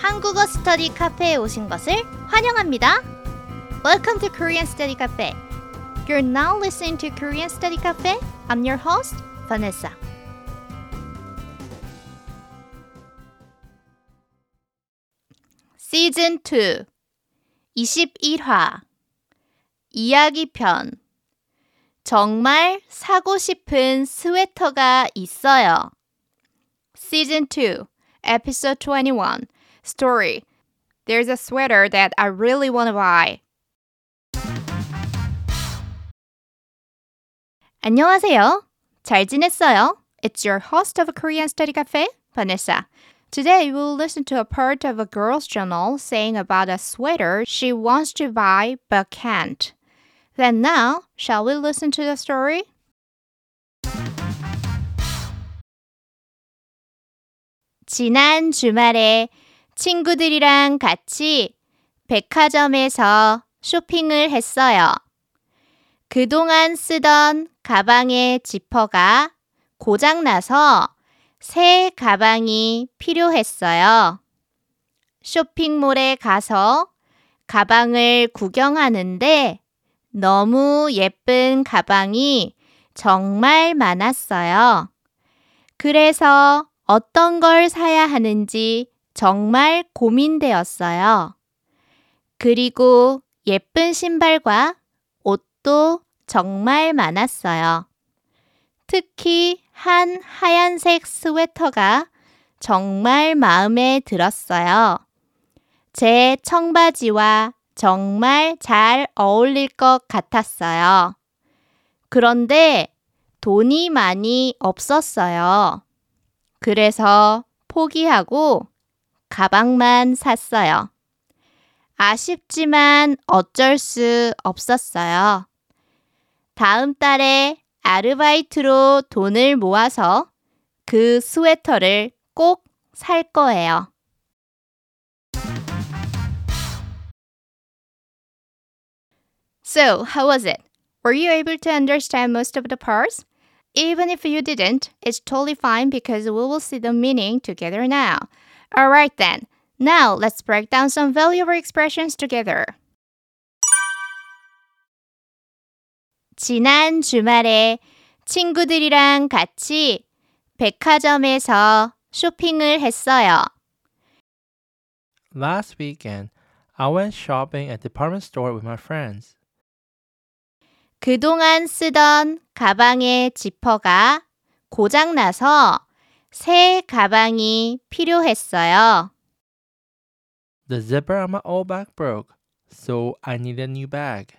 한국어 스터디 카페에 오신 것을 환영합니다. Welcome to Korean Study Cafe. You're now listening to Korean Study Cafe. I'm your host, Vanessa. 시즌 2 21화 이야기편 정말 사고 싶은 스웨터가 있어요. Season 2, Episode 21 Story There's a sweater that I really want to buy. 안녕하세요. 잘 지냈어요? It's your host of Korean Study Cafe, Vanessa. Today we'll listen to a part of a girl's journal saying about a sweater she wants to buy but can't. Then now, shall we listen to the story? 지난 주말에 친구들이랑 같이 백화점에서 쇼핑을 했어요. 그동안 쓰던 가방의 지퍼가 고장나서 새 가방이 필요했어요. 쇼핑몰에 가서 가방을 구경하는데 너무 예쁜 가방이 정말 많았어요. 그래서 어떤 걸 사야 하는지 정말 고민되었어요. 그리고 예쁜 신발과 옷도 정말 많았어요. 특히 한 하얀색 스웨터가 정말 마음에 들었어요. 제 청바지와 정말 잘 어울릴 것 같았어요. 그런데 돈이 많이 없었어요. 그래서 포기하고 가방만 샀어요. 아쉽지만 어쩔 수 없었어요. 다음 달에 아르바이트로 돈을 모아서 그 스웨터를 꼭 살 거예요. So, how was it? Were you able to understand most of the parts? Even if you didn't, it's totally fine because we will see the meaning together now. Alright then, now let's break down some valuable expressions together. 지난 주말에 친구들이랑 같이 백화점에서 쇼핑을 했어요. Last weekend, I went shopping at department store with my friends. 그동안 쓰던 가방의 지퍼가 고장나서 새 가방이 필요했어요. The zipper on my old bag broke, so I need a new bag.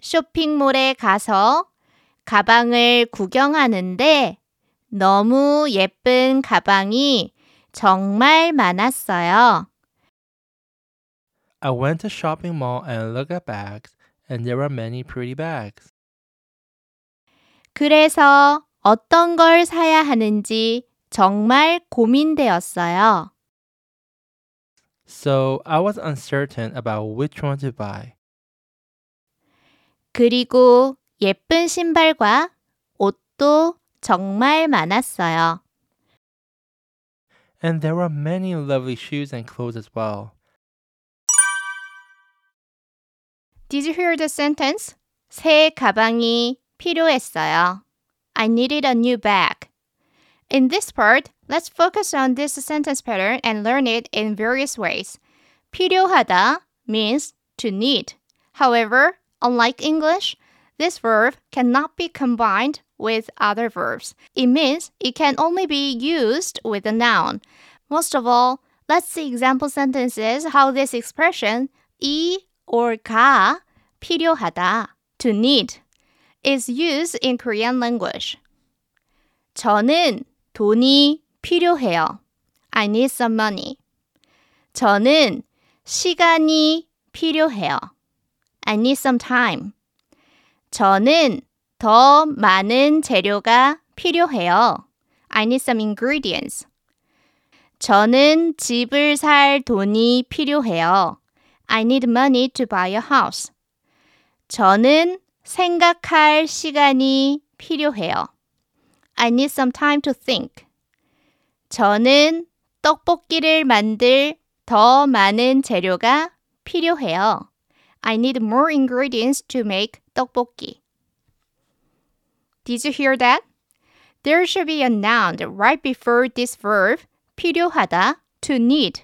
쇼핑몰에 가서 가방을 구경하는데 너무 예쁜 가방이 정말 많았어요. I went to shopping mall and looked at bags, and there were many pretty bags. 그래서 어떤 걸 사야 하는지 정말 고민되었어요. So I was uncertain about which one to buy. 그리고 예쁜 신발과 옷도 정말 많았어요. And there were many lovely shoes and clothes as well. Did you hear the sentence? 새 가방이 필요했어요. I needed a new bag. In this part, let's focus on this sentence pattern and learn it in various ways. 필요하다 means to need. However, unlike English, this verb cannot be combined with other verbs. It means it can only be used with a noun. Most of all, let's see example sentences how this expression 이 or 가 필요하다 to need is used in Korean language. 저는 돈이 필요해요. I need some money. 저는 시간이 필요해요. I need some time. 저는 더 많은 재료가 필요해요. I need some ingredients. 저는 집을 살 돈이 필요해요. I need money to buy a house. 저는 생각할 시간이 필요해요. I need some time to think. 저는 떡볶이를 만들 더 많은 재료가 필요해요. I need more ingredients to make 떡볶이. Did you hear that? There should be a noun right before this verb, 필요하다, to need.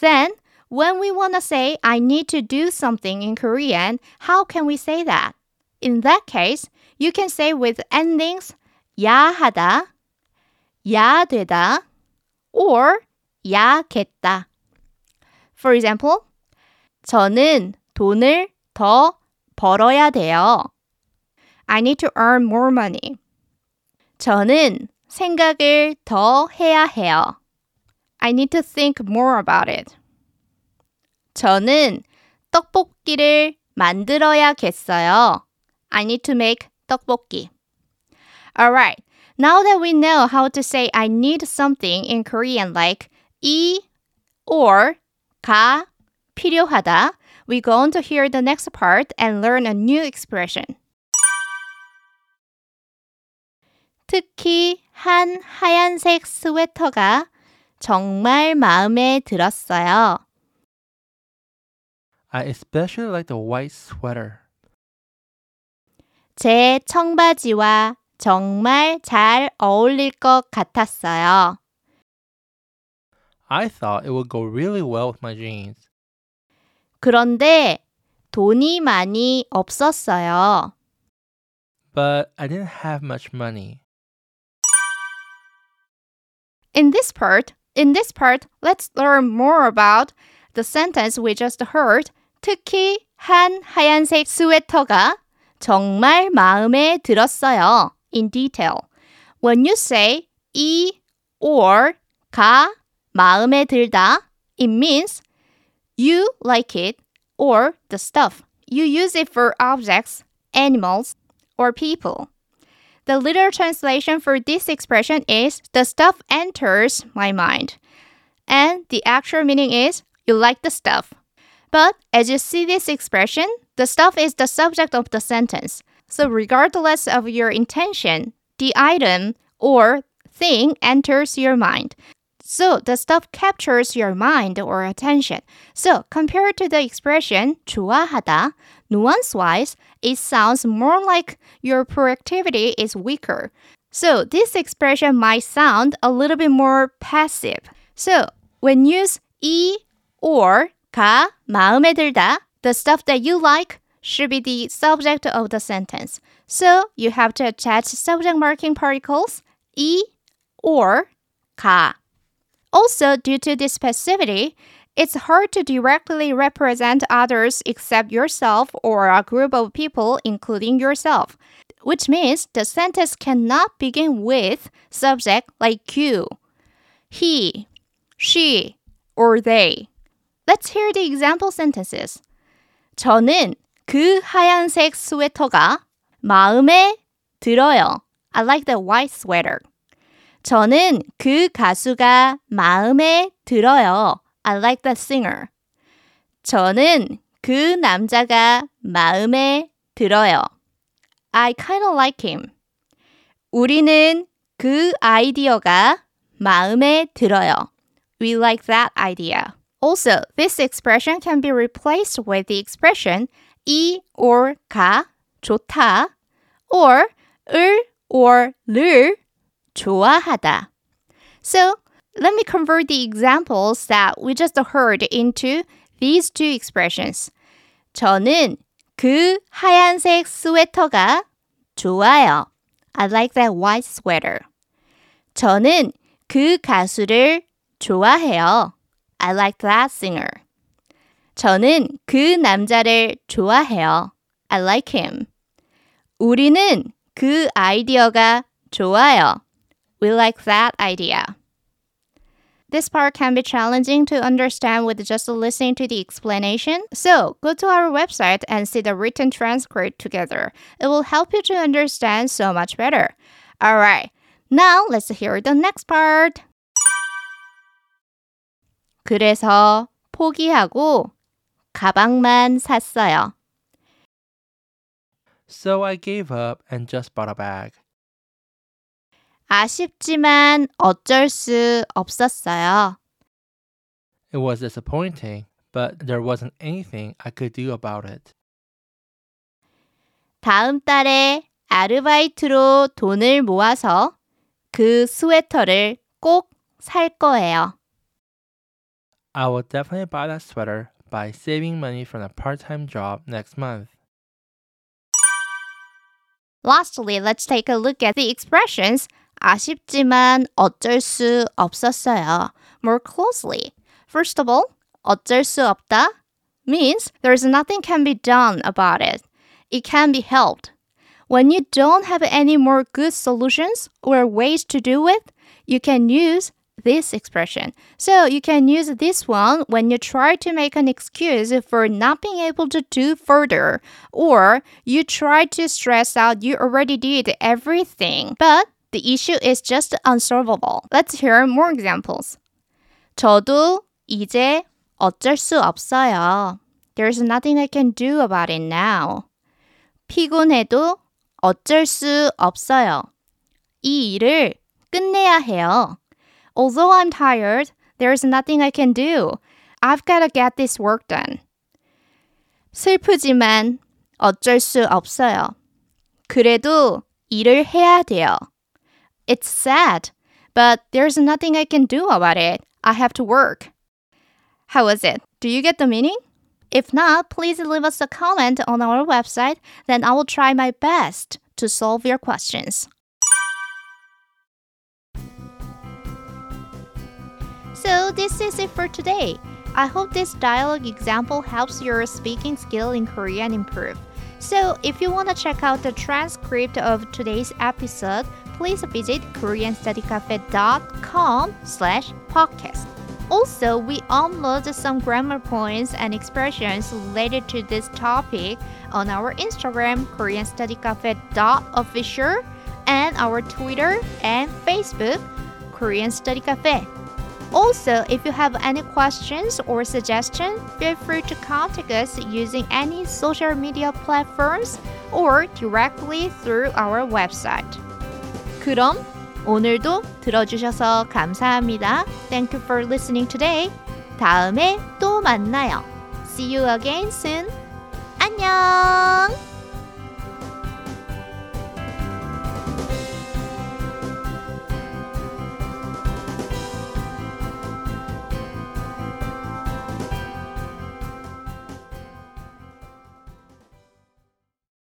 Then, when we want to say I need to do something in Korean, how can we say that? In that case, you can say with endings 야 하다, 야 되다, or 야겠다. For example, 저는 돈을 더 벌어야 돼요. I need to earn more money. 저는 생각을 더 해야 해요. I need to think more about it. 저는 떡볶이를 만들어야겠어요. I need to make 떡볶이. Alright, now that we know how to say I need something in Korean like 이 or 가 필요하다, we're going to hear the next part and learn a new expression. 특히 한 하얀색 스웨터가 정말 마음에 들었어요. I especially like the white sweater. 제 청바지와 정말 잘 어울릴 것 같았어요. I thought it would go really well with my jeans. 그런데 돈이 많이 없었어요. But I didn't have much money. In this part, in this part, let's learn more about the sentence we just heard. 특히 한 하얀색 스웨터가 정말 마음에 들었어요. In detail. When you say 이 or 가 마음에 들다, it means you like it or the stuff. You use it for objects, animals, or people. The literal translation for this expression is the stuff enters my mind. And the actual meaning is you like the stuff. But as you see this expression, the stuff is the subject of the sentence. So regardless of your intention, the item or thing enters your mind. So the stuff captures your mind or attention. So compared to the expression 좋아하다, nuance-wise, it sounds more like your proactivity is weaker. So this expression might sound a little bit more passive. So when used 이 or 가 마음에 들다, the stuff that you like should be the subject of the sentence. So you have to attach subject marking particles 이 or 가. Also, due to this passivity, it's hard to directly represent others except yourself or a group of people, including yourself, which means the sentence cannot begin with subject like you, he, she, or they. Let's hear the example sentences. 저는 그 하얀색 스웨터가 마음에 들어요. I like the white sweater. 저는 그 가수가 마음에 들어요. I like the singer. 저는 그 남자가 마음에 들어요. I kind of like him. 우리는 그 아이디어가 마음에 들어요. We like that idea. Also, this expression can be replaced with the expression 이 or 가 좋다 or 을 or 를 좋아하다. So, let me convert the examples that we just heard into these two expressions. 저는 그 하얀색 스웨터가 좋아요. I like that white sweater. 저는 그 가수를 좋아해요. I like that singer. 저는 그 남자를 좋아해요. I like him. 우리는 그 아이디어가 좋아요. We like that idea. This part can be challenging to understand with just listening to the explanation. So, go to our website and see the written transcript together. It will help you to understand so much better. Alright, now let's hear the next part. 그래서 포기하고 가방만 샀어요. So I gave up and just bought a bag. 아쉽지만 어쩔 수 없었어요. It was disappointing, but there wasn't anything I could do about it. 다음 달에 아르바이트로 돈을 모아서 그 스웨터를 꼭 살 거예요. I will definitely buy that sweater by saving money from a part-time job next month. Lastly, let's take a look at the expressions 아쉽지만 어쩔 수 없었어요. More closely. First of all, 어쩔 수 없다 means there's nothing can be done about it. It can be helped. When you don't have any more good solutions or ways to do it, you can use this expression. So you can use this one when you try to make an excuse for not being able to do further, or you try to stress out you already did everything, but the issue is just unsolvable. Let's hear more examples. 저도 이제 어쩔 수 없어요. There's nothing I can do about it now. 피곤해도 어쩔 수 없어요. 이 일을 끝내야 해요. Although I'm tired, there's nothing I can do. I've got to get this work done. 슬프지만 어쩔 수 없어요. 그래도 일을 해야 돼요. It's sad, but there's nothing I can do about it. I have to work. How was it? Do you get the meaning? If not, please leave us a comment on our website, then I will try my best to solve your questions. So, this is it for today. I hope this dialogue example helps your speaking skill in Korean improve. So, if you want to check out the transcript of today's episode, please visit koreanstudycafe.com slash podcast. Also, we upload some grammar points and expressions related to this topic on our Instagram, koreanstudycafe.official, and our Twitter and Facebook, Korean Study Cafe. Also, if you have any questions or suggestions, feel free to contact us using any social media platforms or directly through our website. 그럼 오늘도 들어주셔서 감사합니다. Thank you for listening today. 다음에 또 만나요. See you again soon. 안녕!